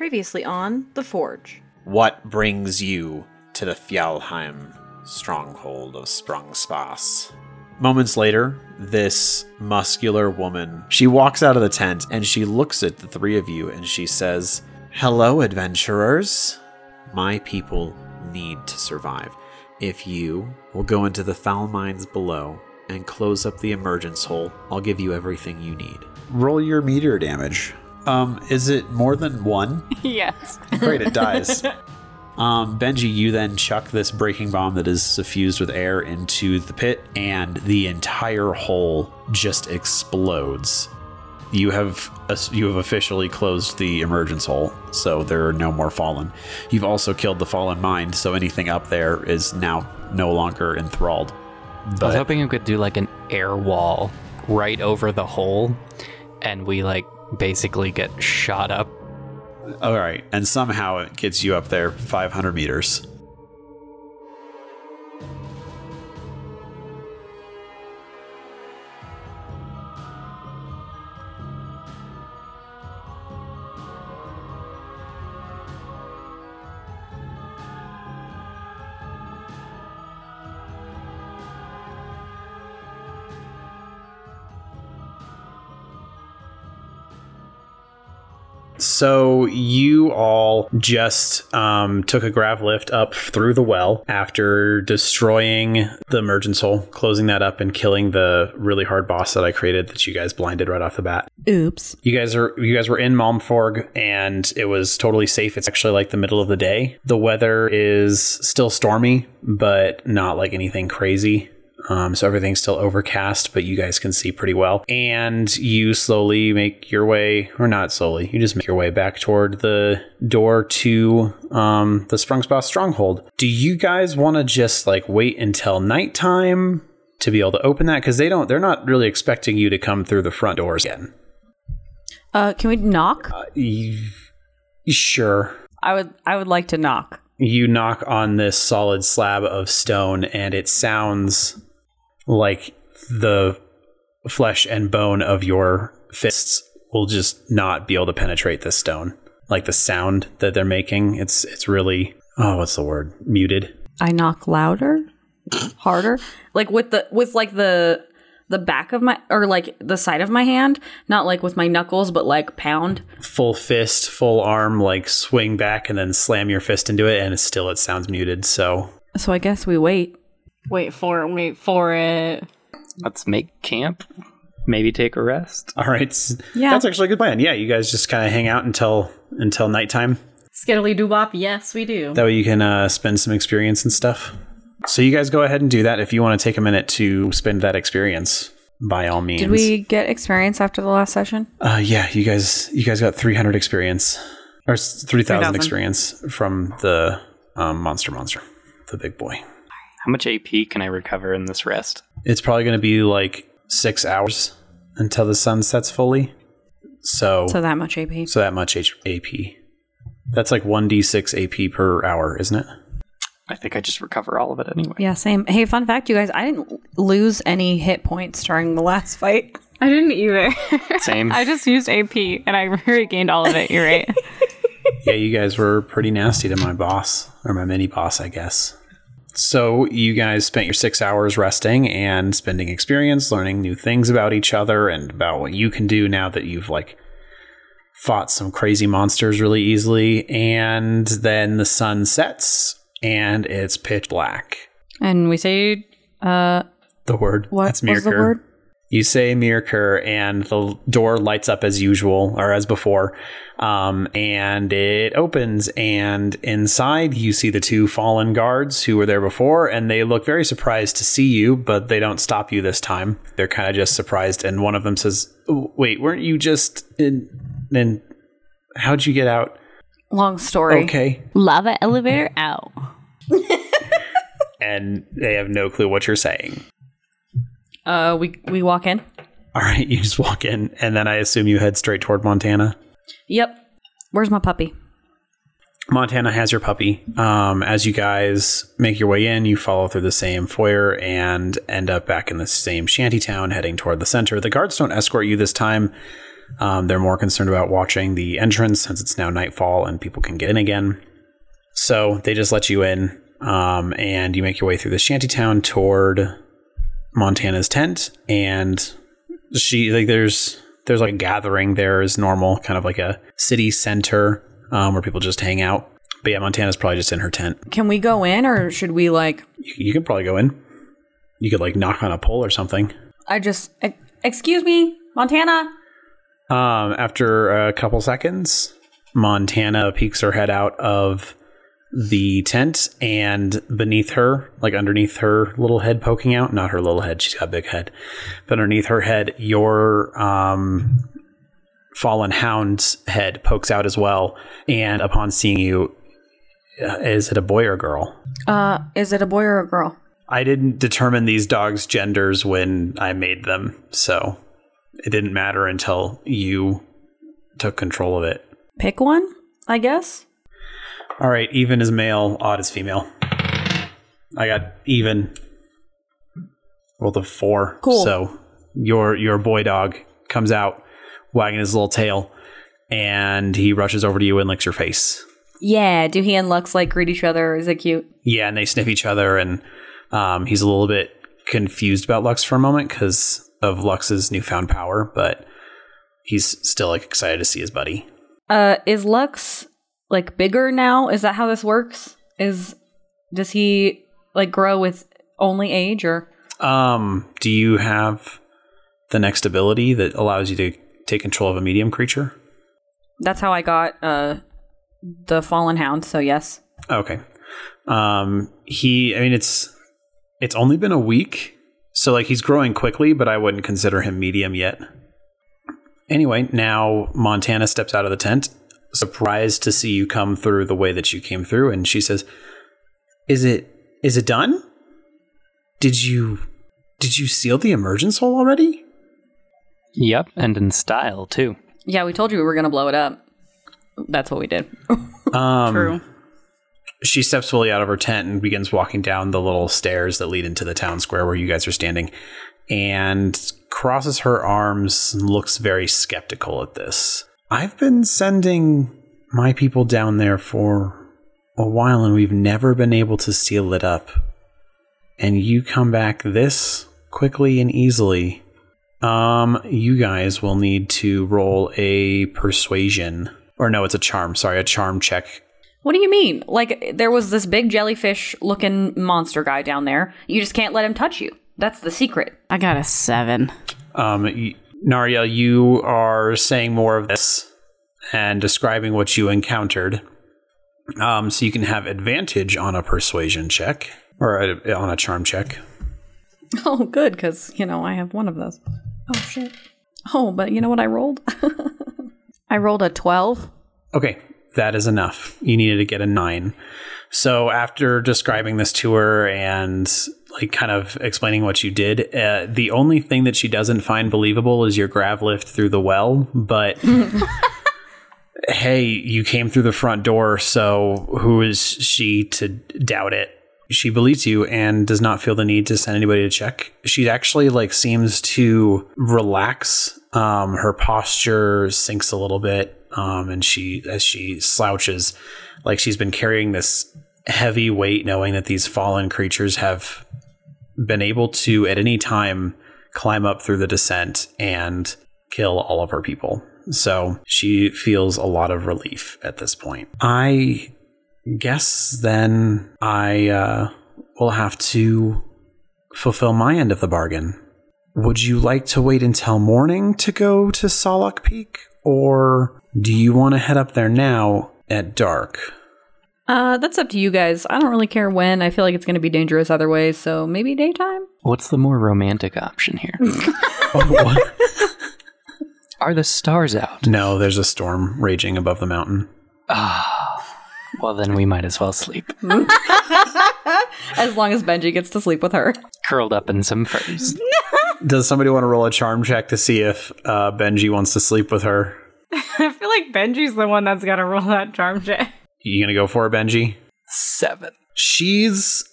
Previously on The Phorge. What brings you to the Fjalheim stronghold of Sprungspass? Moments later, this muscular woman, she walks out of the tent and she looks at the three of you and she says, "Hello, adventurers. My people need to survive. If you will go into the foul mines below and close up the emergence hole, I'll give you everything you need. Roll your meteor damage. Um, is it more than one? yes. Great, it dies. Um, Benji, you then chuck this breaking bomb that is suffused with air into the pit, and the entire hole just explodes. You have you have officially closed the emergence hole, so there are no more fallen. You've also killed the fallen mind, so anything up there is now no longer enthralled. I was hoping we could do like an air wall right over the hole, and we like basically get shot up. all right, and somehow it gets you up there 500 meters. So you all just um, took a grav lift up through the well after destroying the emergence hole, closing that up, and killing the really hard boss that I created that you guys blinded right off the bat. Oops. You guys are you guys were in Malmforg and it was totally safe. It's actually like the middle of the day. The weather is still stormy, but not like anything crazy. Um, so everything's still overcast, but you guys can see pretty well. And you slowly make your way, or not slowly, you just make your way back toward the door to um, the Sprungspass stronghold. Do you guys want to just like wait until nighttime to be able to open that? Because they don't, they're not really expecting you to come through the front doors again. Uh, can we knock? Y- Sure. I would. I would like to knock. You knock on this solid slab of stone, and it sounds like the flesh and bone of your fists will just not be able to penetrate this stone. Like the sound that they're making, it's it's really oh, what's the word? Muted. I knock louder, harder, like with the with like the the back of my or like the side of my hand, not like with my knuckles, but like pound. Full fist, full arm, like swing back and then slam your fist into it, and it's still it sounds muted. So So I guess we wait. Wait for it. Wait for it. Let's make camp. Maybe take a rest. all right, Yeah. that's actually a good plan. Yeah, you guys just kind of hang out until until nighttime. Skiddly doo bop. Yes, we do. That way you can uh, spend some experience and stuff. So you guys go ahead and do that if you want to take a minute to spend that experience. By all means. Did we get experience after the last session? Uh, yeah, you guys. You guys got 300 experience or 3,000 3,000. experience from the um, monster monster, the big boy. How much AP can I recover in this rest? It's probably going to be like six hours until the sun sets fully. So So that much AP. so that much H- AP. That's like 1d6 AP per hour, isn't it? I think I just recover all of it anyway. Yeah, same. Hey, fun fact, you guys, I didn't lose any hit points during the last fight. I didn't either. Same. I just used AP and I regained all of it. You're right. yeah, you guys were pretty nasty to my boss, or my mini boss, I guess. So, you guys spent your six hours resting and spending experience, learning new things about each other and about what you can do now that you've, like, fought some crazy monsters really easily. And then the sun sets and it's pitch black. And we say, uh, The word. what That's was the word? You say Mirkur, and the door lights up as usual or as before, um, and it opens. And inside, you see the two fallen guards who were there before, and they look very surprised to see you, but they don't stop you this time. They're kind of just surprised, and one of them says, "Oh, "Wait, weren't you just in? Then how'd you get out?" Long story. Okay, Lava elevator out. and they have no clue what you're saying. Uh, we we walk in. All right, you just walk in, and then I assume you head straight toward Montana. Yep. Where's my puppy? Montana has your puppy. Um, as you guys make your way in, you follow through the same foyer and end up back in the same shanty town, heading toward the center. The guards don't escort you this time. Um, they're more concerned about watching the entrance since it's now nightfall and people can get in again. So they just let you in, um, and you make your way through the shanty town toward Montana's tent. And she like there's there's like a gathering there is normal, kind of like a city center um, where people just hang out. But yeah, Montana's probably just in her tent. Can we go in or should we like You, you could probably go in. You could like knock on a pole or something. I just e- excuse me, Montana? Um, after a couple seconds, Montana peeks her head out of the tent, and beneath her, like underneath her little head poking out, not her little head, she's got a big head, but underneath her head, your um, fallen hound's head pokes out as well. And upon seeing you, uh, is it a boy or a girl? Uh, is it a boy or a girl? I didn't determine these dogs' genders when I made them, so it didn't matter until you took control of it. Pick one, I guess. All right, even is male, odd is female. I got even. Rolled a four. Cool. So your your boy dog comes out, wagging his little tail, and he rushes over to you and licks your face. Yeah, do he and Lux like greet each other? Is it cute? Yeah, and they sniff each other, and um, he's a little bit confused about Lux for a moment because of Lux's newfound power, but he's still like excited to see his buddy. Uh, is Lux like bigger now? Is that how this works? Is does he like grow with only age or? Um, do you have the next ability that allows you to take control of a medium creature? That's how I got uh the fallen hound. So yes. Okay. Um, he, I mean, it's it's only been a week, so like he's growing quickly, but I wouldn't consider him medium yet. Anyway, now Montana steps out of the tent, surprised to see you come through the way that you came through, and she says, "Is it is it done? Did you did you seal the emergence hole already?" Yep, and in style too. Yeah, we told you we were gonna blow it up. That's what we did. Um, True. she steps fully out of her tent and begins walking down the little stairs that lead into the town square where you guys are standing and crosses her arms and looks very skeptical at this. I've been sending my people down there for a while and we've never been able to seal it up. And you come back this quickly and easily. Um, you guys will need to roll a persuasion. Or no, it's a charm. Sorry, a charm check What do you mean? Like there was this big jellyfish looking monster guy down there. You just can't let him touch you. That's the secret. I got a seven. Um, y- Nariel, you are saying more of this and describing what you encountered. Um, so you can have advantage on a persuasion check or a, on a charm check. Oh, good, because you know I have one of those. Oh shit. Oh, but you know what I rolled? I rolled a twelve. Okay, that is enough. You needed to get a nine. So after describing this to her and like kind of explaining what you did, uh, the only thing that she doesn't find believable is your grav lift through the well. But hey, you came through the front door, so who is she to doubt it? She believes you and does not feel the need to send anybody to check. She actually like seems to relax. Um, her posture sinks a little bit, um, and she as she slouches, like she's been carrying this heavy weight, knowing that these fallen creatures have been able to at any time climb up through the descent and kill all of her people. So she feels a lot of relief at this point. I guess then I uh, will have to fulfill my end of the bargain. Would you like to wait until morning to go to Salak Peak, or do you want to head up there now at dark? Uh, that's up to you guys. I don't really care when. I feel like it's going to be dangerous other ways, so maybe daytime. What's the more romantic option here? Are the stars out? No, there's a storm raging above the mountain. Well, then we might as well sleep. As long as Benji gets to sleep with her. Curled up in some furs. Does somebody want to roll a charm check to see if uh, Benji wants to sleep with her? I feel like Benji's the one that's got to roll that charm check. You gonna go for it, Benji? Seven. She's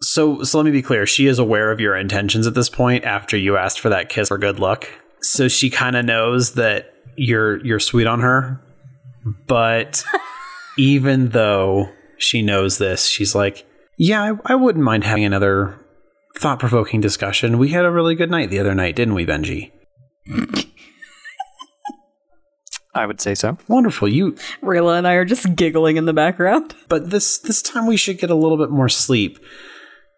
so so let me be clear, she is aware of your intentions at this point after you asked for that kiss for good luck. So she kind of knows that you're you're sweet on her, but even though she knows this, she's like, "Yeah, I, I wouldn't mind having another thought-provoking discussion. We had a really good night the other night, didn't we, Benji?" I would say so. Wonderful. You Rayla and I are just giggling in the background. but this this time we should get a little bit more sleep.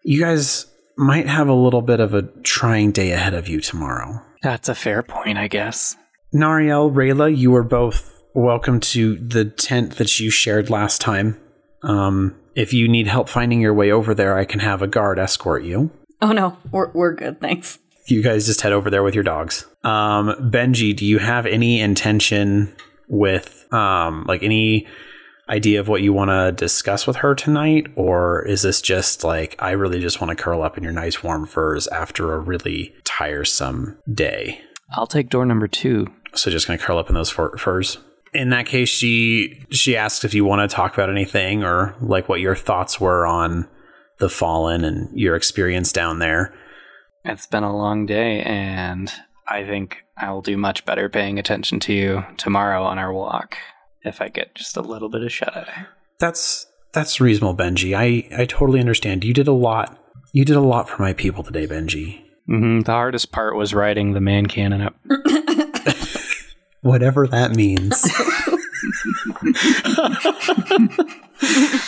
You guys might have a little bit of a trying day ahead of you tomorrow. That's a fair point, I guess. Nariel, Rayla, you are both welcome to the tent that you shared last time. Um, if you need help finding your way over there, I can have a guard escort you. Oh no, we're we're good, thanks. You guys just head over there with your dogs. Um, Benji, do you have any intention with, um, like any idea of what you want to discuss with her tonight? Or is this just like, I really just want to curl up in your nice warm furs after a really tiresome day? I'll take door number two. So just gonna curl up in those fur- furs. In that case, she she asks if you want to talk about anything or like what your thoughts were on the fallen and your experience down there. It's been a long day, and I think I'll do much better paying attention to you tomorrow on our walk if I get just a little bit of shut eye. That's that's reasonable, Benji. I I totally understand. You did a lot. You did a lot for my people today, Benji. hmm The hardest part was riding the man cannon up. Whatever that means.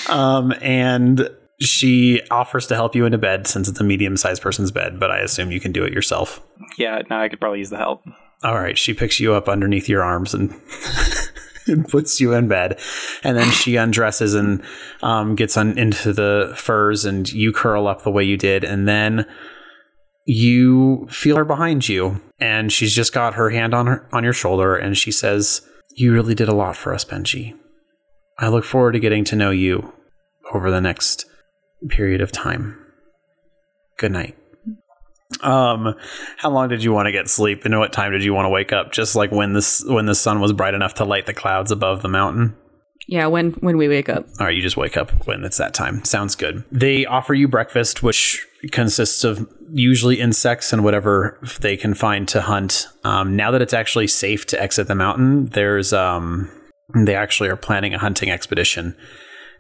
um, and she offers to help you into bed since it's a medium-sized person's bed, but I assume you can do it yourself. Yeah, now I could probably use the help. All right, she picks you up underneath your arms and, and puts you in bed, and then she undresses and um, gets on into the furs, and you curl up the way you did, and then you feel her behind you, and she's just got her hand on her on your shoulder, and she says, "You really did a lot for us, Benji. I look forward to getting to know you over the next period of time. Good night." Um, how long did you want to get sleep, and what time did you want to wake up? Just like when this when the sun was bright enough to light the clouds above the mountain. Yeah, when when we wake up. All right, you just wake up when it's that time. Sounds good. They offer you breakfast, which consists of usually insects and whatever they can find to hunt. Um, now that it's actually safe to exit the mountain, there's um, they actually are planning a hunting expedition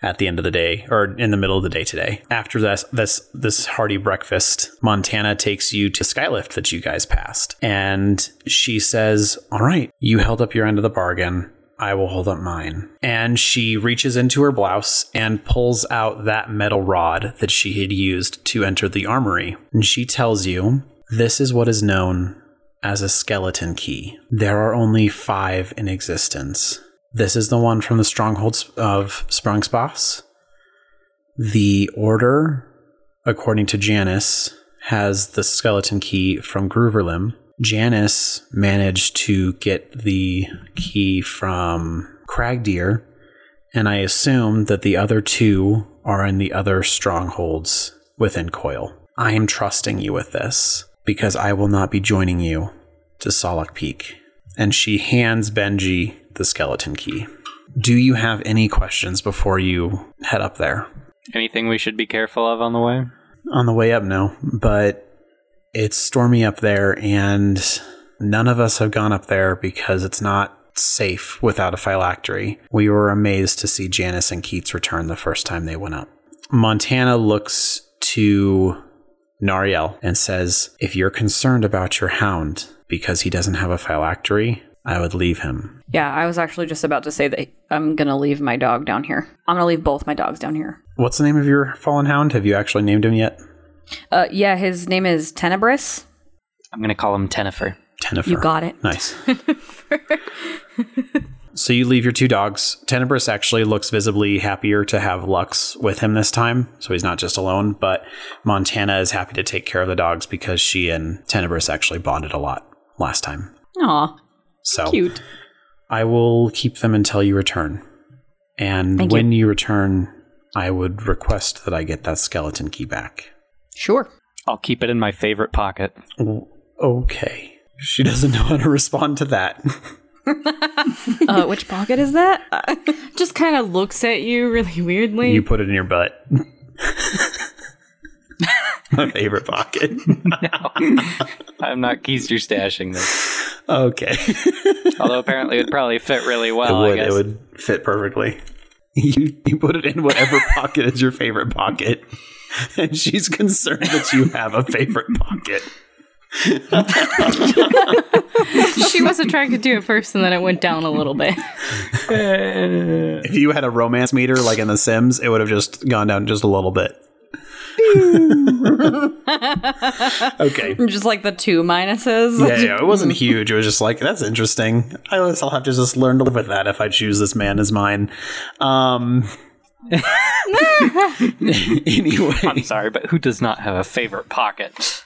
at the end of the day or in the middle of the day today. After this this this hearty breakfast, Montana takes you to Skylift that you guys passed. And she says, "All right, you held up your end of the bargain. I will hold up mine." And she reaches into her blouse and pulls out that metal rod that she had used to enter the armory. And she tells you, "This is what is known as a skeleton key. There are only 5 in existence." This is the one from the strongholds of Sprungspass. The order, according to Janice, has the skeleton key from Grooverlim. Janice managed to get the key from Cragdeer, and I assume that the other two are in the other strongholds within Coil. I am trusting you with this because I will not be joining you to Solok Peak. And she hands Benji the skeleton key. Do you have any questions before you head up there? Anything we should be careful of on the way? On the way up, no, but it's stormy up there, and none of us have gone up there because it's not safe without a phylactery. We were amazed to see Janice and Keats return the first time they went up. Montana looks to Nariel and says, If you're concerned about your hound because he doesn't have a phylactery, I would leave him. Yeah, I was actually just about to say that I'm gonna leave my dog down here. I'm gonna leave both my dogs down here. What's the name of your fallen hound? Have you actually named him yet? Uh, yeah, his name is Tenebris. I'm going to call him Tenifer. Tennifer. You got it. Nice. so you leave your two dogs. Tenebris actually looks visibly happier to have Lux with him this time, so he's not just alone. But Montana is happy to take care of the dogs because she and Tenebris actually bonded a lot last time. Aw, So cute. I will keep them until you return. And Thank when you return, I would request that I get that skeleton key back. Sure. I'll keep it in my favorite pocket. Okay. She doesn't know how to respond to that. Uh, which pocket is that? Uh, Just kind of looks at you really weirdly. You put it in your butt. my favorite pocket. no, I'm not keister stashing this. okay. Although apparently it would probably fit really it well. I would guess. it would fit perfectly. You you put it in whatever pocket is your favorite pocket. And she's concerned that you have a favorite pocket. she was attracted to it first, and then it went down a little bit. If you had a romance meter like in The Sims, it would have just gone down just a little bit. okay. Just like the two minuses. Yeah, yeah, it wasn't huge. It was just like that's interesting. I guess I'll have to just learn to live with that if I choose this man as mine. Um. anyway, I'm sorry, but who does not have a favorite pocket?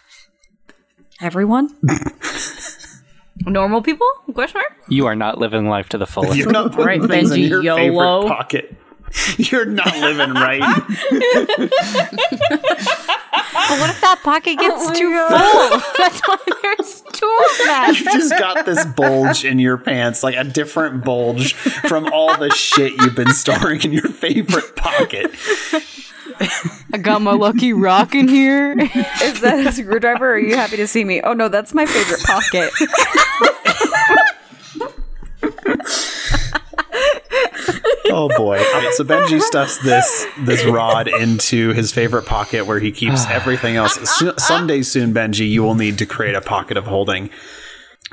Everyone? Normal people? Question mark? You are not living life to the fullest. you're not putting Right, things in your YOLO. favorite pocket. You're not living right. But what if that pocket gets oh too full? That's why there's two of them. you just got this bulge in your pants, like a different bulge from all the shit you've been storing in your favorite pocket. I got my lucky rock in here. Is that a screwdriver? Or are you happy to see me? Oh no, that's my favorite pocket. Oh boy! All right, um, so Benji stuffs this this rod into his favorite pocket where he keeps ah. everything else. Ah, ah, so, someday soon, Benji, you will need to create a pocket of holding.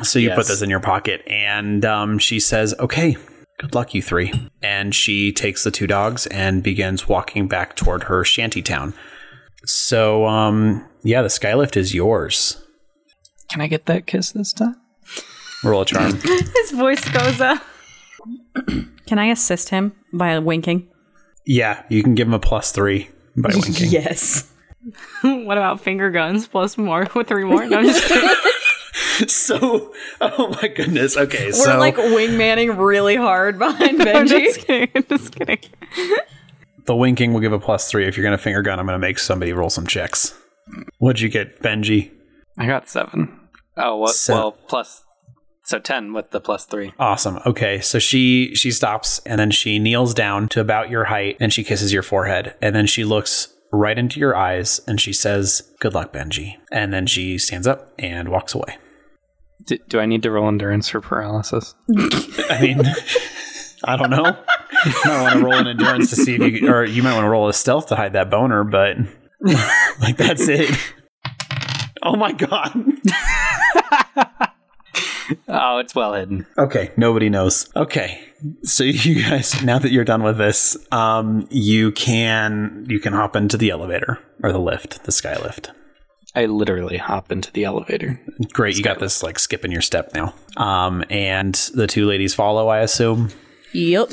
So you put this in your pocket, and um, she says, "Okay, good luck, you three. And she takes the two dogs and begins walking back toward her shanty town. So, um, yeah, the skylift is yours. Can I get that kiss this time? Roll a charm. His voice goes up. Can I assist him by winking? yeah, you can give him a plus three by winking. Yes. what about finger guns plus more with three more? No, I'm just kidding. So, oh my goodness. Okay, so. We're so like wingmanning really hard behind I'm Benji. just kidding. I'm just kidding. the winking will give a plus three. If you're going to finger gun, I'm going to make somebody roll some checks. What'd you get, Benji? I got seven. Oh, what? Se- well, plus. So 10 with the plus three. Awesome. Okay, so she she stops and then she kneels down to about your height and she kisses your forehead and then she looks right into your eyes and she says, "Good luck, Benji." And then she stands up and walks away. Do, do I need to roll endurance for paralysis? I mean, I don't know. You might want to roll an endurance to see if you, or you might want to roll a stealth to hide that boner, but like that's it. Oh my god. Oh, it's well hidden. Okay, nobody knows. Okay, so you guys, now that you're done with this, um, you can you can hop into the elevator or the lift, the sky lift. I literally hop into the elevator. Great, you got this like skip in your step now. Um, and the two ladies follow, I assume. Yep.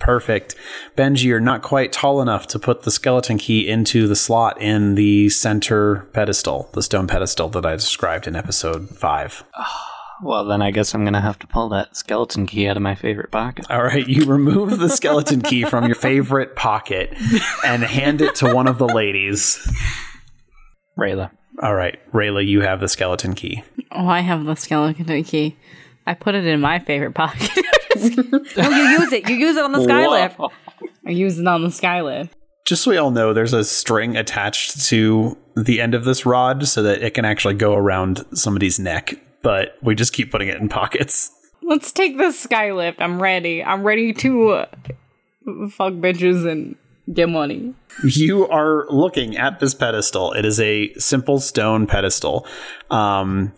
Perfect. Benji, you're not quite tall enough to put the skeleton key into the slot in the center pedestal, the stone pedestal that I described in episode five. Well, then I guess I'm going to have to pull that skeleton key out of my favorite pocket. All right, you remove the skeleton key from your favorite pocket and hand it to one of the ladies. Rayla. All right, Rayla, you have the skeleton key. Oh, I have the skeleton key. I put it in my favorite pocket. Oh, you use it. You use it on the skylift. Whoa. I use it on the skylift. Just so we all know, there's a string attached to the end of this rod so that it can actually go around somebody's neck, but we just keep putting it in pockets. Let's take the skylift. I'm ready. I'm ready to uh, fuck bitches and get money. You are looking at this pedestal. It is a simple stone pedestal. Um,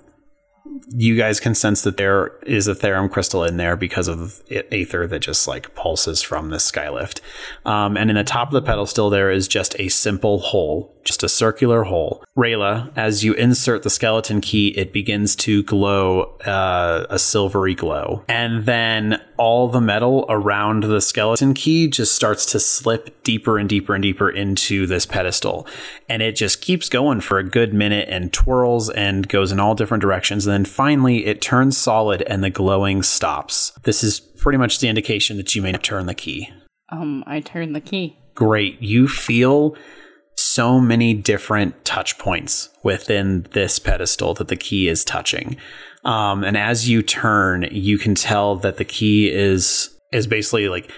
you guys can sense that there is a therum crystal in there because of aether that just like pulses from this skylift. Um, and in the top of the pedestal, there is just a simple hole, just a circular hole. Rayla, as you insert the skeleton key, it begins to glow uh, a silvery glow. And then all the metal around the skeleton key just starts to slip deeper and deeper and deeper into this pedestal. And it just keeps going for a good minute and twirls and goes in all different directions. And then finally, it turns solid and the glowing stops. This is pretty much the indication that you may turn the key. Um, I turn the key. Great. You feel so many different touch points within this pedestal that the key is touching. Um, and as you turn, you can tell that the key is is basically like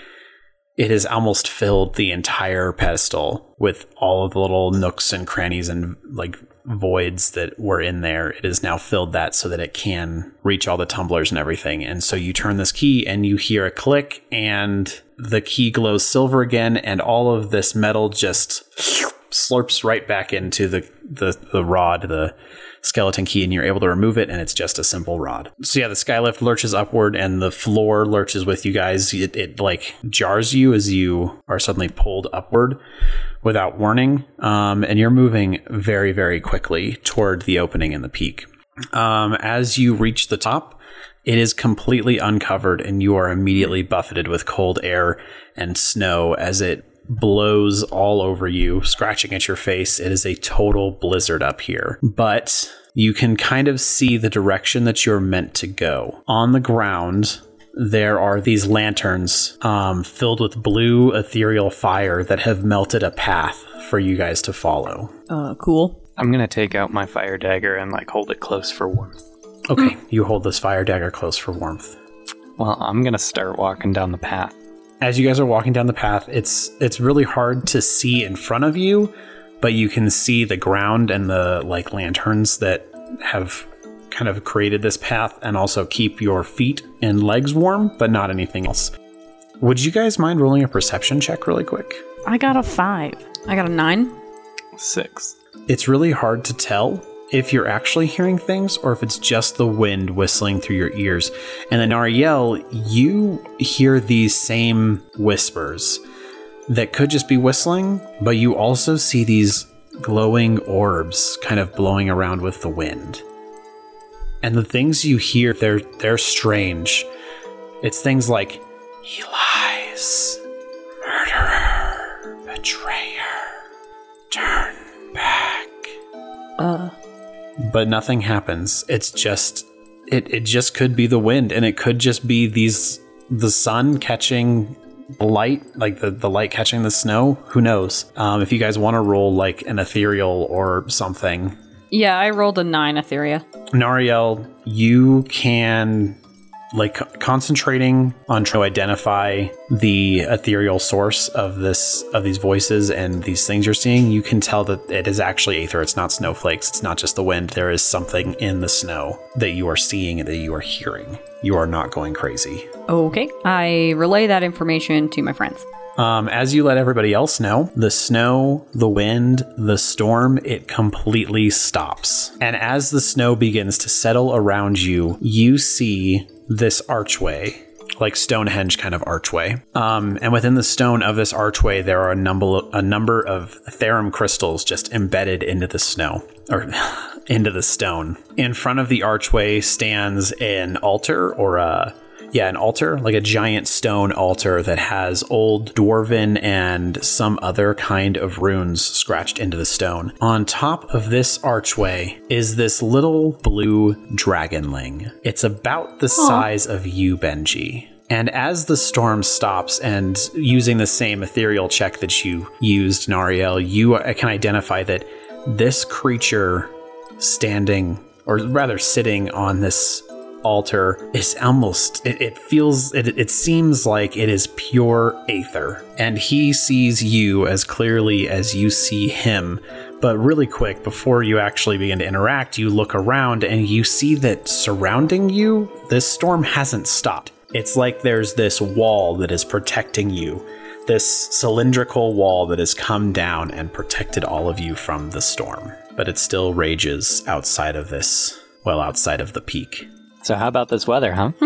it has almost filled the entire pedestal with all of the little nooks and crannies and like voids that were in there. It has now filled that so that it can reach all the tumblers and everything. And so you turn this key and you hear a click and the key glows silver again and all of this metal just slurps right back into the the, the rod, the skeleton key, and you're able to remove it, and it's just a simple rod. So yeah, the skylift lurches upward, and the floor lurches with you guys. It, it like jars you as you are suddenly pulled upward without warning, um, and you're moving very, very quickly toward the opening in the peak. Um, as you reach the top, it is completely uncovered, and you are immediately buffeted with cold air and snow as it blows all over you, scratching at your face. It is a total blizzard up here. But you can kind of see the direction that you're meant to go. On the ground, there are these lanterns um, filled with blue ethereal fire that have melted a path for you guys to follow. Uh, cool. I'm gonna take out my fire dagger and like hold it close for warmth. Okay, you hold this fire dagger close for warmth. Well, I'm gonna start walking down the path. As you guys are walking down the path, it's it's really hard to see in front of you, but you can see the ground and the like lanterns that have kind of created this path and also keep your feet and legs warm, but not anything else. Would you guys mind rolling a perception check really quick? I got a five. I got a nine. Six. It's really hard to tell if you're actually hearing things or if it's just the wind whistling through your ears. And then Nariel, you hear these same whispers that could just be whistling, but you also see these glowing orbs kind of blowing around with the wind. And the things you hear, they're they're strange. It's things like he lies, murderer, betrayer, turn back Uh, but nothing happens. It's just it it just could be the wind and it could just be these the sun catching light like the, the light catching the snow who knows um, if you guys want to roll like an ethereal or something yeah, I rolled a nine, Etheria. nariel you can like concentrating on trying to identify the ethereal source of this of these voices and these things you're seeing you can tell that it is actually aether it's not snowflakes it's not just the wind there is something in the snow that you are seeing and that you are hearing you are not going crazy Okay. I relay that information to my friends. um, as you let everybody else know, the snow, the wind, the storm, it completely stops. And as the snow begins to settle around you, you see this archway. Like Stonehenge kind of archway, um, and within the stone of this archway, there are a number a number of therum crystals just embedded into the snow or into the stone. In front of the archway stands an altar or a yeah, an altar, like a giant stone altar that has old dwarven and some other kind of runes scratched into the stone. On top of this archway is this little blue dragonling. It's about the size of you, Benji. And as the storm stops, and using the same ethereal check that you used, Nariel, you uh, can identify that this creature standing, or rather sitting on this altar is almost it, it feels it, it seems like it is pure aether. And he sees you as clearly as you see him. But really quick before you actually begin to interact you look around and you see that surrounding you this storm hasn't stopped. It's like there's this wall that is protecting you this cylindrical wall that has come down and protected all of you from the storm. But it still rages outside of this well outside of the peak So how about this weather, huh?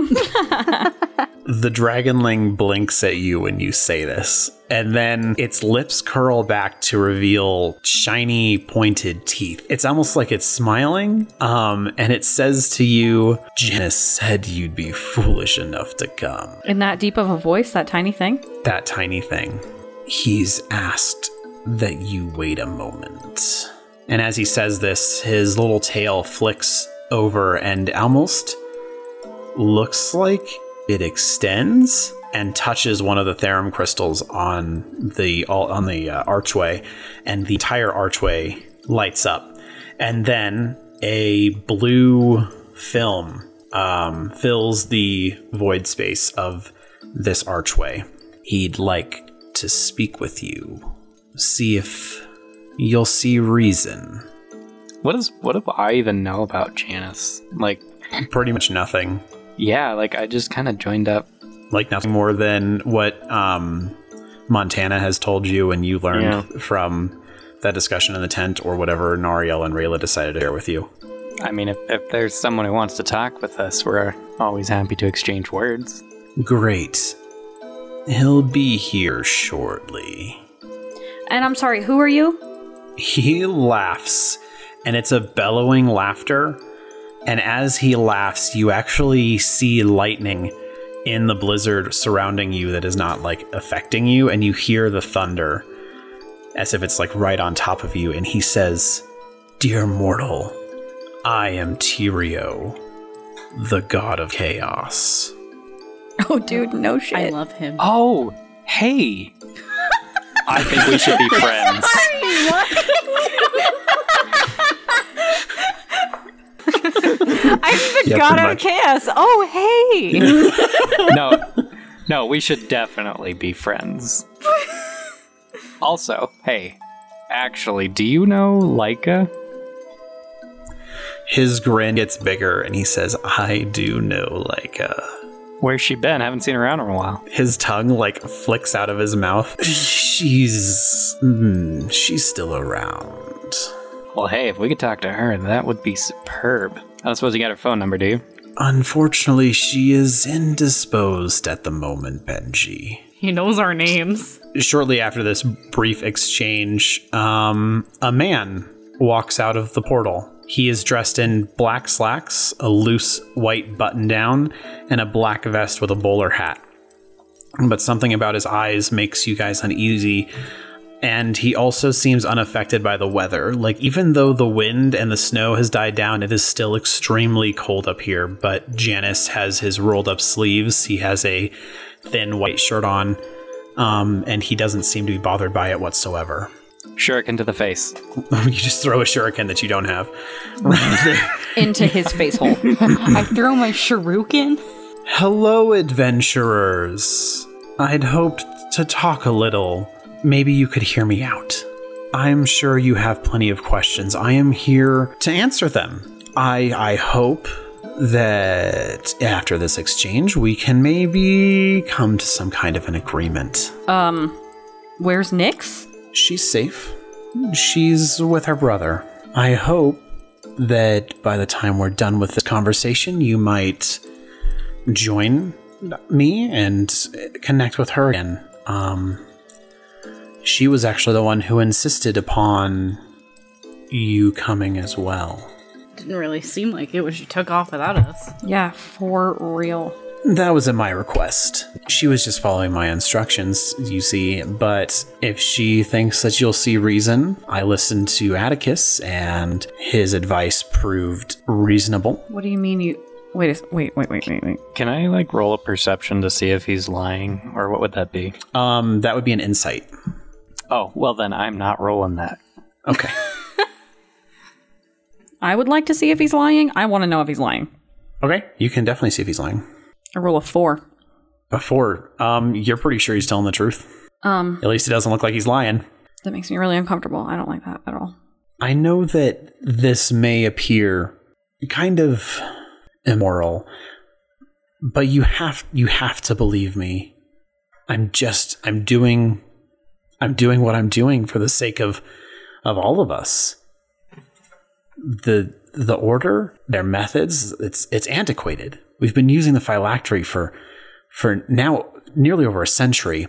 the dragonling blinks at you when you say this, and then its lips curl back to reveal shiny, pointed teeth. It's almost like it's smiling, um, and it says to you, Janice said you'd be foolish enough to come. In that deep of a voice, that tiny thing. That tiny thing. He's asked that you wait a moment. And as he says this, his little tail flicks over and almost looks like it extends and touches one of the therum crystals on the on the uh, archway and the entire archway lights up and then a blue film um, fills the void space of this archway He'd like to speak with you. See if you'll see reason. What is what do I even know about Janice? Like, Pretty much nothing. Yeah, like I just kind of joined up. Like nothing more than what um, Montana has told you and you learned Yeah. from that discussion in the tent or whatever Nariel and Rayla decided to share with you. I mean, if, if there's someone who wants to talk with us, we're always happy to exchange words. Great. He'll be here shortly. And I'm sorry, who are you? He laughs, and it's a bellowing laughter. And as he laughs, you actually see lightning in the blizzard surrounding you that is not like affecting you, and you hear the thunder as if it's like right on top of you. And he says, Dear mortal, I am Tyrio, the god of chaos. Oh, dude, no shit. I love him. Oh, hey! I think we should be friends. I'm the Yeah, god of chaos. Oh, hey! No, no, we should definitely be friends. Also, hey, actually, do you know Leica? His grin gets bigger, and he says, I do know, like, uh, Where's she been? Haven't seen her around in a while. his tongue like flicks out of his mouth. She's mm, she's still around. Well, hey, if we could talk to her, that would be superb. I don't suppose you got her phone number, do you? Unfortunately, she is indisposed at the moment, Benji. He knows our names. Shortly after this brief exchange, um, a man walks out of the portal. He is dressed in black slacks, a loose white button down, and a black vest with a bowler hat. But something about his eyes makes you guys uneasy. And he also seems unaffected by the weather. Like, even though the wind and the snow has died down, it is still extremely cold up here. But Janice has his rolled up sleeves. He has a thin white shirt on. Um, and he doesn't seem to be bothered by it whatsoever. Shuriken to the face. you just throw a shuriken that you don't have. Into his face hole. I throw my shuriken. Hello, adventurers. I'd hoped to talk a little. Maybe you could hear me out. I'm sure you have plenty of questions. I am here to answer them. I I hope that after this exchange we can maybe come to some kind of an agreement. Um, where's Nyx? She's safe. She's with her brother. I hope that by the time we're done with this conversation, you might join me and connect with her again. Um, she was actually the one who insisted upon you coming as well. Didn't really seem like it when she took off without us. Yeah, for real. That was at my request. She was just following my instructions, you see. But if she thinks that you'll see reason, I listened to Atticus, and his advice proved reasonable. What do you mean you? Wait, a, wait, wait, wait, wait, wait. Can I like roll a perception to see if he's lying, or what would that be? Um, that would be an insight. Oh, well then I'm not rolling that. Okay. I would like to see if he's lying. I want to know if he's lying. okay, you can definitely see if he's lying. I roll a four. Before, um, you're pretty sure he's telling the truth. Um, At least it doesn't look like he's lying. that makes me really uncomfortable. I don't like that at all. I know that this may appear kind of immoral, but you have you have to believe me. I'm just I'm doing I'm doing what I'm doing for the sake of of all of us. The the order, their methods, it's it's antiquated. We've been using the phylactery for for now nearly over a century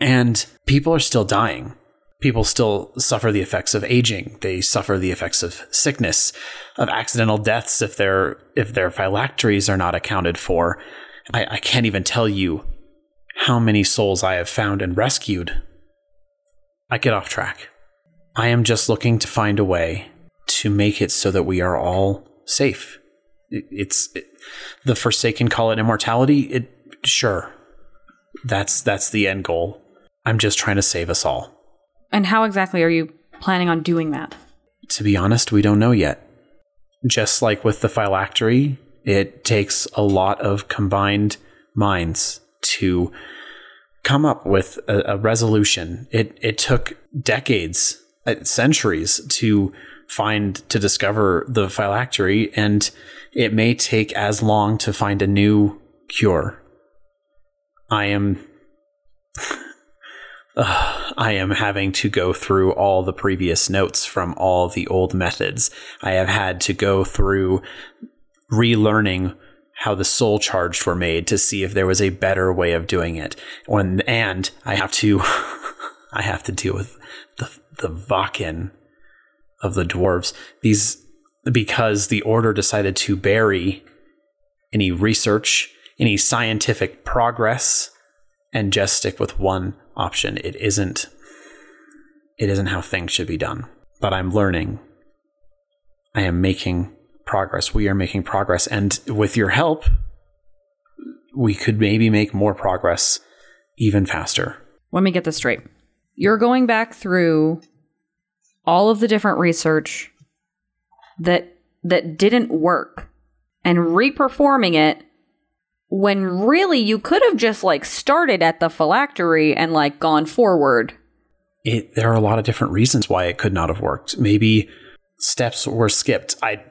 and people are still dying people still suffer the effects of aging they suffer the effects of sickness of accidental deaths if their if their phylacteries are not accounted for I, I can't even tell you how many souls i have found and rescued i get off track. I am just looking to find a way to make it so that we are all safe. It's it, the forsaken call it immortality it sure. That's that's the end goal. I'm just trying to save us all. And how exactly are you planning on doing that? to be honest, we don't know yet. Just like with the phylactery, it takes a lot of combined minds to come up with a, a resolution. It it took decades, uh, centuries to find to discover the phylactery, and it may take as long to find a new cure. I am Ugh, I am having to go through all the previous notes from all the old methods. I have had to go through relearning how the soul charged were made to see if there was a better way of doing it. When and I have to I have to deal with the the Vakin of the dwarves. These because the order decided to bury any research, any scientific progress, and just stick with one option. It isn't it isn't how things should be done. But I'm learning. I am making progress. We are making progress and with your help we could maybe make more progress even faster. Let me get this straight. You're going back through all of the different research that that didn't work and reperforming it when really you could have just like started at the phylactery and like gone forward. It, there are a lot of different reasons why it could not have worked. Maybe steps were skipped. I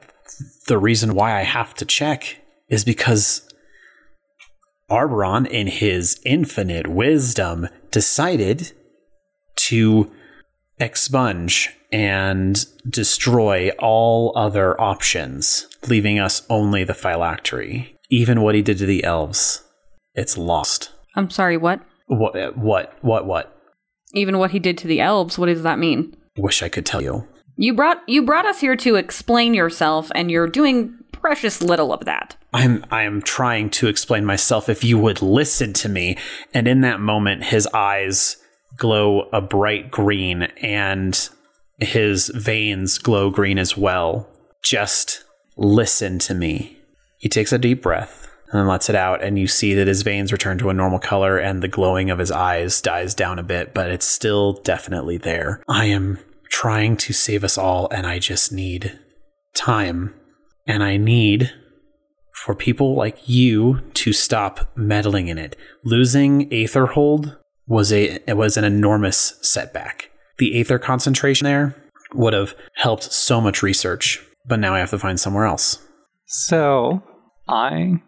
the reason why I have to check is because Arberon, in his infinite wisdom, decided to expunge and destroy all other options, leaving us only the phylactery. Even what he did to the elves, it's lost. I'm sorry, what? What? What? What? What? Even what he did to the elves, what does that mean? Wish I could tell you. You brought you brought us here to explain yourself and you're doing precious little of that. I'm I am trying to explain myself if you would listen to me. And in that moment his eyes glow a bright green and his veins glow green as well. Just listen to me. He takes a deep breath and then lets it out, and you see that his veins return to a normal color and the glowing of his eyes dies down a bit, but it's still definitely there. I am trying to save us all, and I just need time. And I need for people like you to stop meddling in it. Losing Aetherhold was a it was an enormous setback. The Aether concentration there would have helped so much research, but now I have to find somewhere else. So, I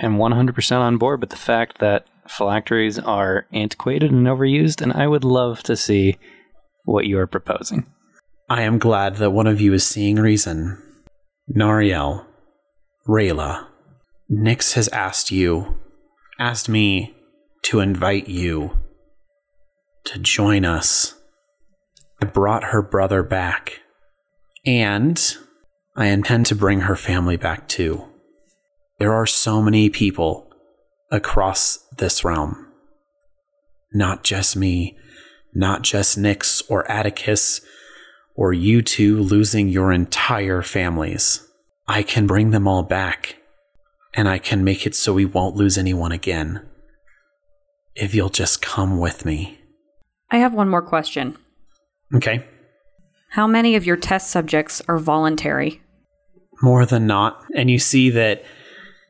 am 100% on board with the fact that phylacteries are antiquated and overused, and I would love to see what you are proposing. I am glad that one of you is seeing reason. Nariel, Rayla, Nix has asked you, asked me to invite you to join us. I brought her brother back, and I intend to bring her family back too. There are so many people across this realm. Not just me, not just Nix or Atticus, or you two losing your entire families. I can bring them all back, and I can make it so we won't lose anyone again. If you'll just come with me. I have one more question. Okay. How many of your test subjects are voluntary? More than not. And you see that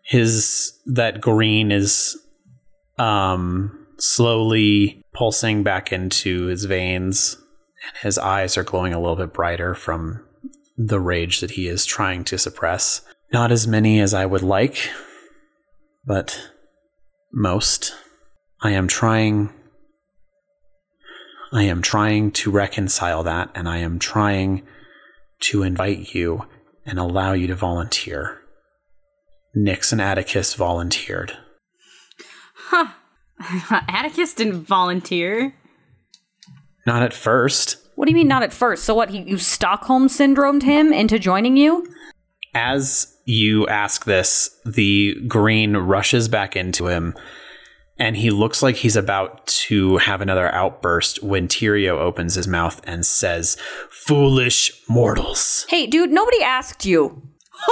his that green is um slowly pulsing back into his veins and his eyes are glowing a little bit brighter from the rage that he is trying to suppress. Not as many as I would like, but most. I am trying I am trying to reconcile that and I am trying to invite you and allow you to volunteer. Nyx and Atticus volunteered. Huh. Atticus didn't volunteer. Not at first. What do you mean not at first? So what, he, you Stockholm syndromed him into joining you? As you ask this, the green rushes back into him, and he looks like he's about to have another outburst when Tyrio opens his mouth and says, Foolish mortals. Hey, dude, nobody asked you.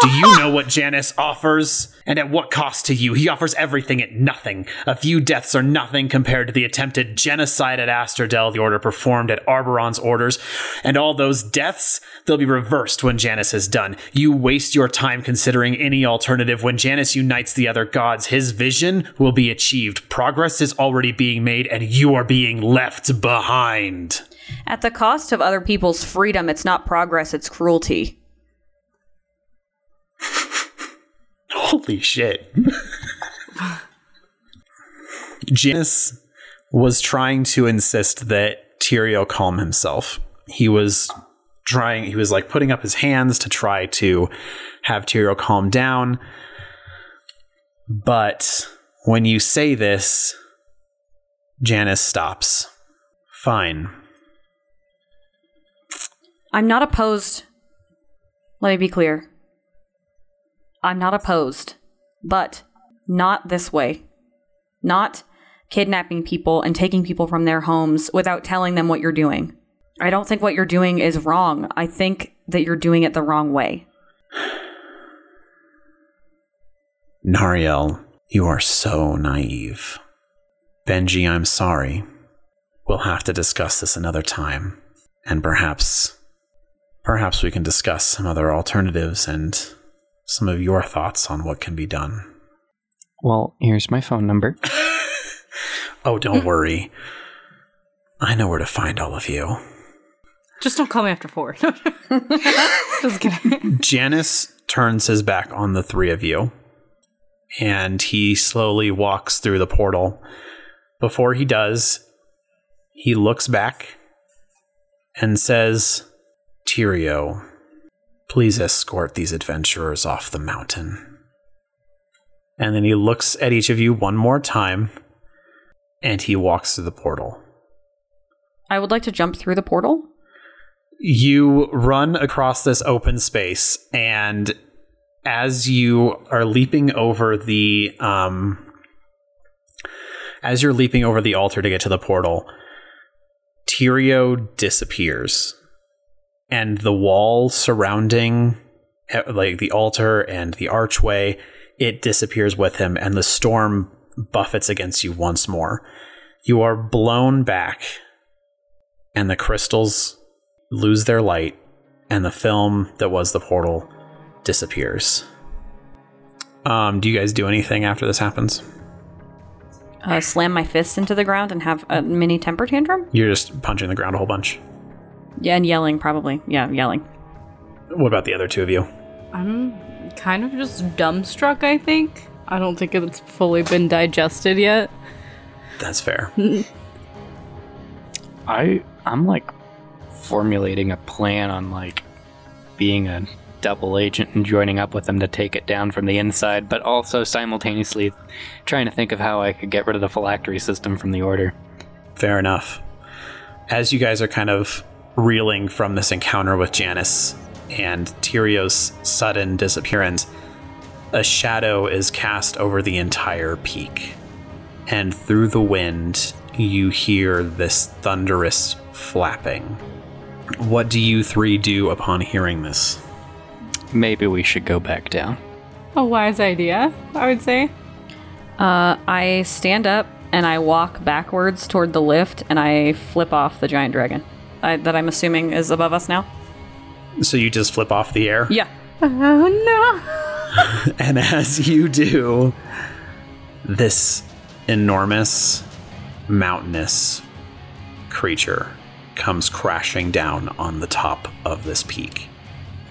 Do you know what Janus offers? And at what cost to you? He offers everything at nothing. A few deaths are nothing compared to the attempted genocide at Astrodel the Order performed at Arboron's orders. And all those deaths, they'll be reversed when Janus is done. You waste your time considering any alternative. When Janus unites the other gods, his vision will be achieved. Progress is already being made, and you are being left behind. At the cost of other people's freedom, it's not progress, it's cruelty. Holy shit. Janus was trying to insist that Tyrio calm himself. He was trying, he was like putting up his hands to try to have Tyrio calm down. But when you say this, Janus stops. Fine. I'm not opposed. Let me be clear. I'm not opposed, but not this way. Not kidnapping people and taking people from their homes without telling them what you're doing. I don't think what you're doing is wrong. I think that you're doing it the wrong way. Nariel, you are so naive. Benji, I'm sorry. We'll have to discuss this another time. And perhaps, perhaps we can discuss some other alternatives and some of your thoughts on what can be done. Well, here's my phone number. Oh, don't worry. I know where to find all of you. Just don't call me after four. Just kidding. Janus turns his back on the three of you and he slowly walks through the portal. Before he does, he looks back and says, Tyrio, please escort these adventurers off the mountain. And then he looks at each of you one more time and he walks through the portal. I would like to jump through the portal. you run across this open space and as you are leaping over the um as you're leaping over the altar to get to the portal Tyrio disappears and the wall surrounding eh, like the altar and the archway it disappears with him and the storm buffets against you once more you are blown back and the crystals lose their light, and the film that was the portal disappears. Um, do you guys do anything after this happens? Uh, slam my fists into the ground and have a mini temper tantrum? You're just punching the ground a whole bunch. Yeah, and yelling, probably. Yeah, yelling. What about the other two of you? I'm kind of just dumbstruck, I think. I don't think it's fully been digested yet. That's fair. I I'm like formulating a plan on like being a double agent and joining up with them to take it down from the inside, but also simultaneously trying to think of how I could get rid of the phylactery system from the order. Fair enough. As you guys are kind of reeling from this encounter with Janus and Tyrio's sudden disappearance, a shadow is cast over the entire peak. And through the wind, you hear this thunderous flapping. What do you three do upon hearing this? Maybe we should go back down. A wise idea, I would say. Uh, I stand up and I walk backwards toward the lift and I flip off the giant dragon I, that I'm assuming is above us now. So you just flip off the air? Yeah. Oh no. And as you do, this enormous, mountainous creature comes crashing down on the top of this peak.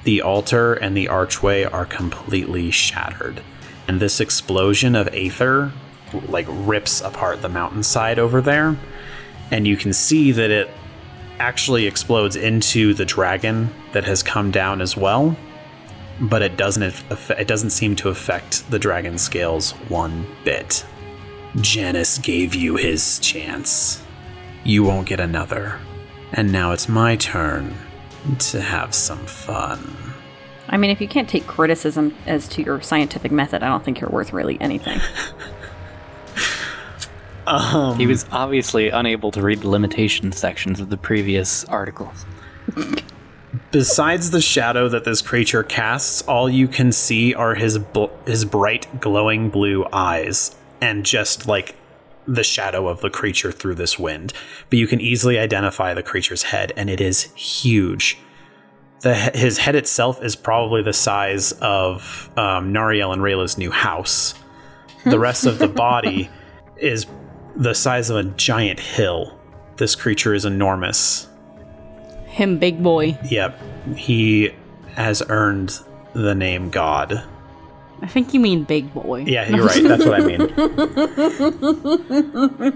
The altar and the archway are completely shattered, and this explosion of aether like rips apart the mountainside over there, and you can see that it actually explodes into the dragon that has come down as well but it doesn't it doesn't seem to affect the dragon scales one bit. Janus gave you his chance. You won't get another. And now it's my turn to have some fun. I mean, if you can't take criticism as to your scientific method, I don't think you're worth really anything. He was obviously unable to read the limitation sections of the previous articles. Besides the shadow that this creature casts, all you can see are his bl- his bright glowing blue eyes and just like the shadow of the creature through this wind. But you can easily identify the creature's head and it is huge. The his head itself is probably the size of um, Nariel and Rayla's new house. The rest of the body is the size of a giant hill. This creature is enormous. Him, big boy. Yep. He has earned the name God. I think you mean big boy. Yeah, you're right. That's what I mean.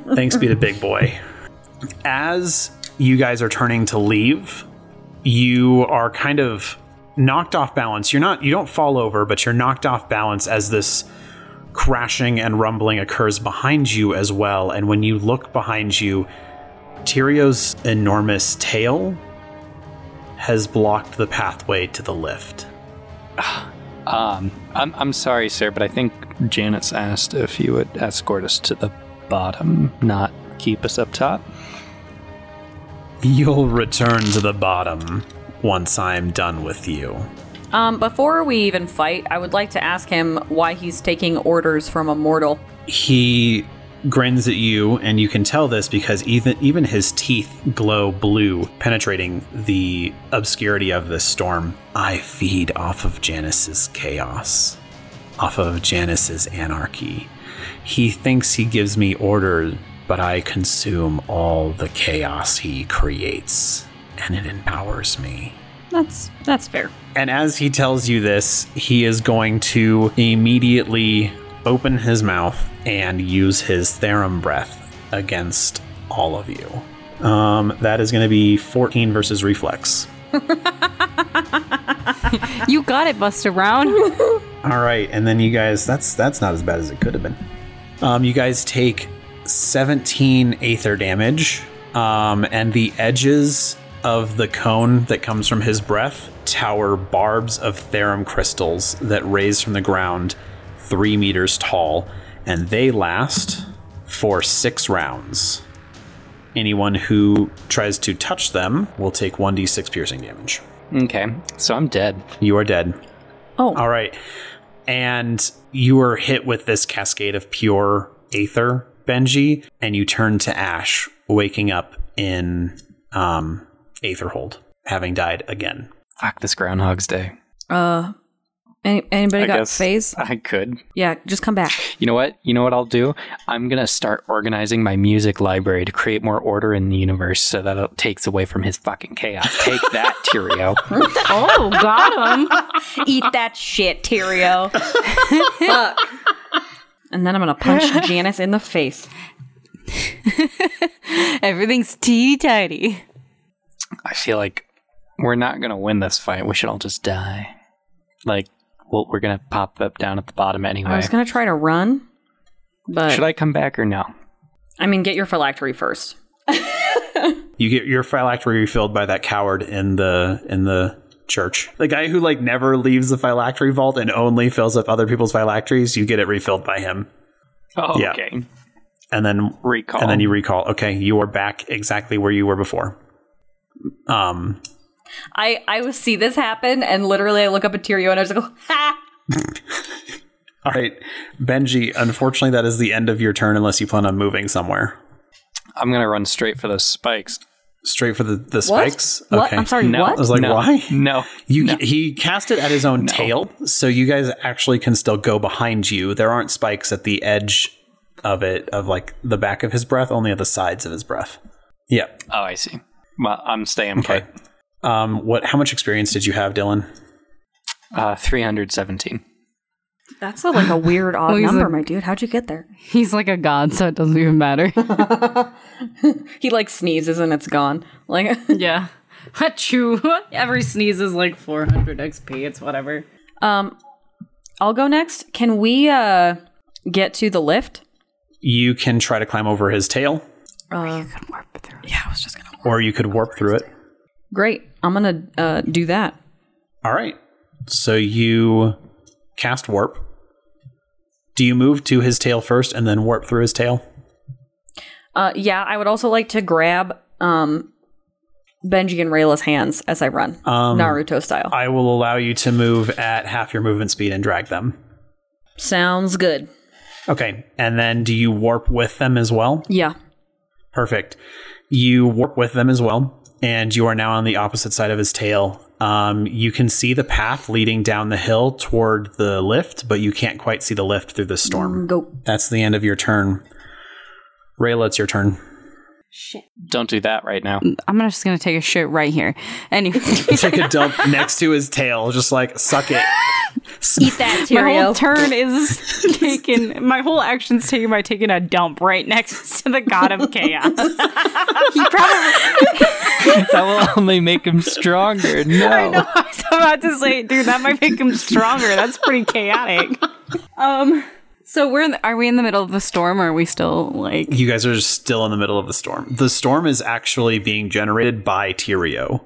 Thanks be to Big Boy. As you guys are turning to leave, you are kind of knocked off balance. You're not you don't fall over, but you're knocked off balance as this crashing and rumbling occurs behind you as well. And when you look behind you, Tyrio's enormous tail has blocked the pathway to the lift. Um, I'm, I'm sorry, sir, but I think Janet's asked if you would escort us to the bottom, not keep us up top. You'll return to the bottom once I'm done with you. Um, before we even fight, I would like to ask him why he's taking orders from a mortal. He grins at you, and you can tell this because even even his teeth glow blue, penetrating the obscurity of this storm. I feed off of Janus's chaos, off of Janus's anarchy. He thinks he gives me order, but I consume all the chaos he creates, and it empowers me. That's that's fair. And as he tells you this, he is going to immediately open his mouth and use his Therum breath against all of you. Um, that is going to be 14 versus reflex. You got it, Buster Brown. All right, and then you guys, that's that's not as bad as it could have been. Um, you guys take 17 aether damage, um, and the edges of the cone that comes from his breath tower barbs of therum crystals that raise from the ground three meters tall, and they last for six rounds. Anyone who tries to touch them will take 1d6 piercing damage. Okay, so I'm dead. You are dead. Oh, All right. And you are hit with this cascade of pure aether, Benji, and you turn to ash, waking up in um, Aetherhold, having died again. Fuck this Groundhog's Day. uh, any, anybody I got guess phase? I could. Yeah, just come back. You know what? You know what I'll do? I'm gonna start organizing my music library to create more order in the universe, so that it takes away from his fucking chaos. Take that, Tyrio. oh, got him. Eat that shit, Tyrio. Fuck. And then I'm gonna punch Janus in the face. Everything's teeny tiny. I feel like we're not gonna win this fight. We should all just die. Like, well, we're gonna pop up down at the bottom anyway. I was gonna try to run, but Should I come back or no? I mean, get your phylactery first. You get your phylactery refilled by that coward in the in the church. The guy who like never leaves the phylactery vault and only fills up other people's phylacteries, you get it refilled by him. Oh, Yeah. okay. And then Recall. and then you recall, okay, you are back exactly where you were before. Um I I would see this happen, and literally I look up at Tyrio and I just go, ha! All right, Benji. Unfortunately, that is the end of your turn unless you plan on moving somewhere. I'm gonna run straight for those spikes. Straight for the, the What? spikes. What? Okay. I'm sorry. No. I was like, no. why? No. You No. he cast it at his own tail, so you guys actually can still go behind you. There aren't spikes at the edge of it, of like the back of his breath, only at the sides of his breath. Yeah. Oh, I see. Well, I'm staying Okay. put. Um, what? How much experience did you have, Dylan? Uh, 317. That's a, like a weird odd Well, number, a- my dude. How'd you get there? He's like a god, so it doesn't even matter. He like sneezes and it's gone. Like, yeah. Achoo. Every sneeze is like 400 XP. It's whatever. um, I'll go next. Can we uh get to the lift? You can try to climb over his tail, Uh, yeah, I was just gonna. Or you could warp through it. Great. I'm gonna uh do that. All right. So you cast warp. Do you move to his tail first and then warp through his tail? Uh, yeah, I would also like to grab um Benji and Rayla's hands as I run, Um, Naruto style. I will allow you to move at half your movement speed and drag them. Sounds good. Okay. And then do you warp with them as well? Yeah. Perfect. You warp with them as well, and you are now on the opposite side of his tail. Um, you can see the path leading down the hill toward the lift, but you can't quite see the lift through the storm. Go. That's the end of your turn. Rayla, it's your turn. Don't do that right now. I'm just gonna take a shit right here. Anyway, Take a dump next to his tail, just like suck it. Eat that, my whole turn is taken. My whole action's taken by taking a dump right next to the god of chaos. he probably. that will only make him stronger. No. I know. I was about to say, dude, that might make him stronger. That's pretty chaotic. Um. So we're in the, are we in the middle of the storm or are we still like You guys are still in the middle of the storm. The storm is actually being generated by Tyrio.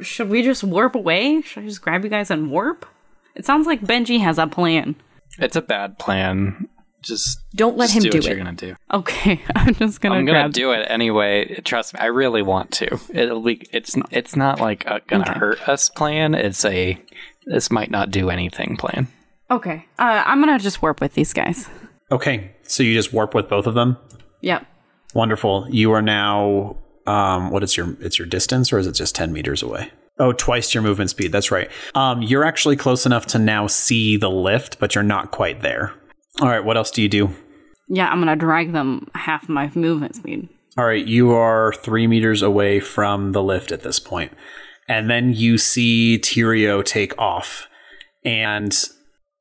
should we just warp away? Should I just grab you guys and warp? It sounds like Benji has a plan. It's a bad plan. Just Don't let just him do, do what it. you're gonna do. Okay, I'm just gonna I'm gonna grab do it anyway. Trust me, I really want to. It'll be. It's. It's not like a gonna Okay. hurt us plan. It's a. This might not do anything plan. Okay. Uh, I'm gonna just warp with these guys. Okay, so you just warp with both of them. Yep. Wonderful. You are now um what is your it's your distance or is it just 10 meters away? Oh, twice your movement speed. That's right. Um you're actually close enough to now see the lift, but you're not quite there. All right, what else do you do? Yeah, I'm gonna drag them half my movement speed. All right, you are 3 meters away from the lift at this point. And then you see Tyrio take off and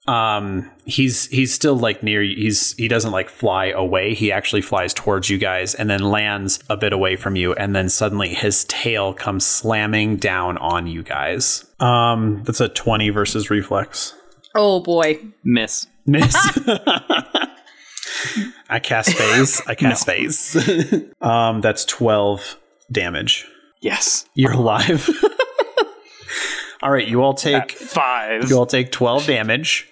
um he's he's still like near he's he doesn't like fly away. He actually flies towards you guys and then lands a bit away from you and then suddenly his tail comes slamming down on you guys. Um that's a 20 versus reflex. Oh boy. Miss. miss. I cast phase. I cast phase. Um that's 12 damage. Yes. you're alive. All right you all take Five. You all take 12 damage,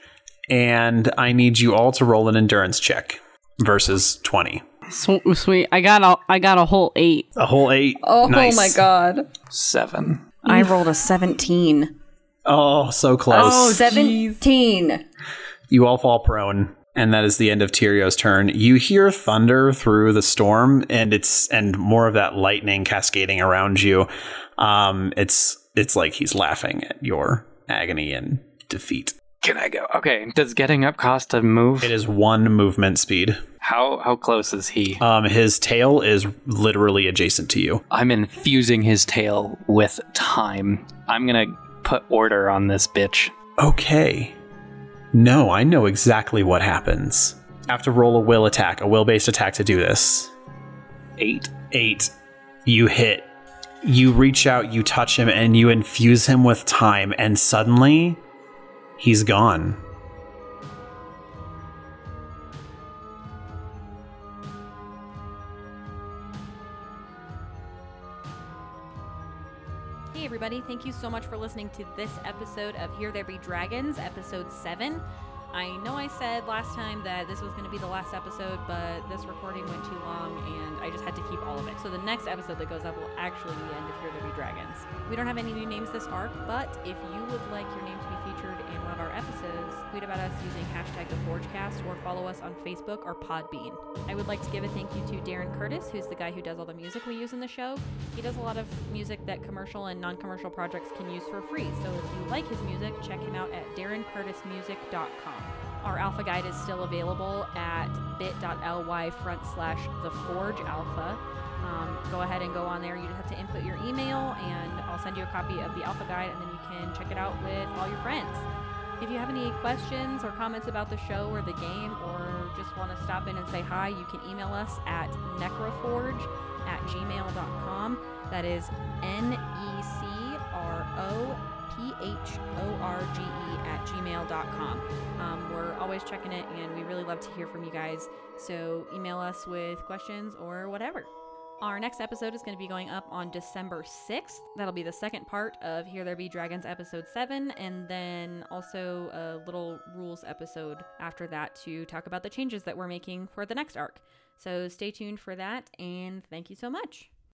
and I need you all to roll an endurance check versus 20. Sw- sweet. I got a I got a whole eight. A whole eight. Oh Nice. my god. Seven. I rolled a 17. Oh, so close. Oh, 17. You all fall prone, and that is the end of Tyrio's turn. You hear thunder through the storm, and it's and more of that lightning cascading around you. Um, it's it's like he's laughing at your agony and defeat. Can I go? Okay. Does getting up cost a move? It is one movement speed. How how close is he? Um, his tail is literally adjacent to you. I'm infusing his tail with time. I'm gonna put order on this bitch. Okay. No, I know exactly what happens. I have to roll a will attack, a will based attack to do this. Eight. Eight. You hit. You reach out, you touch him, and you infuse him with time, and suddenly, he's gone. Hey, everybody. Thank you so much for listening to this episode of Here There Be Dragons, episode 7. I know I said last time that this was going to be the last episode, but this recording went too long and I just had to keep all of it. So the next episode that goes up will actually be the end of Here There Be Dragons. We don't have any new names this arc, but if you would like your name to be featured in one of our episodes, tweet about us using hashtag ThePhorgeCast or follow us on Facebook or Podbean. I would like to give a thank you to Darren Curtis, who's the guy who does all the music we use in the show. He does a lot of music that commercial and non-commercial projects can use for free. So if you like his music, check him out at darrencurtismusic.com. Our alpha guide is still available at bit.ly front slash the phorge alpha. Um, go ahead and go on there. You just have to input your email, and I'll send you a copy of the alpha guide, and then you can check it out with all your friends. If you have any questions or comments about the show or the game, or just want to stop in and say hi, you can email us at necrophorge at gmail.com. That is N E C R O P H O R G E at gmail.com. Um, we're always checking it, and we really love to hear from you guys. So email us with questions or whatever. Our next episode is going to be going up on December 6th. That'll be the second part of Here There Be Dragons episode 7, and then also a little rules episode after that to talk about the changes that we're making for the next arc. So stay tuned for that, and thank you so much.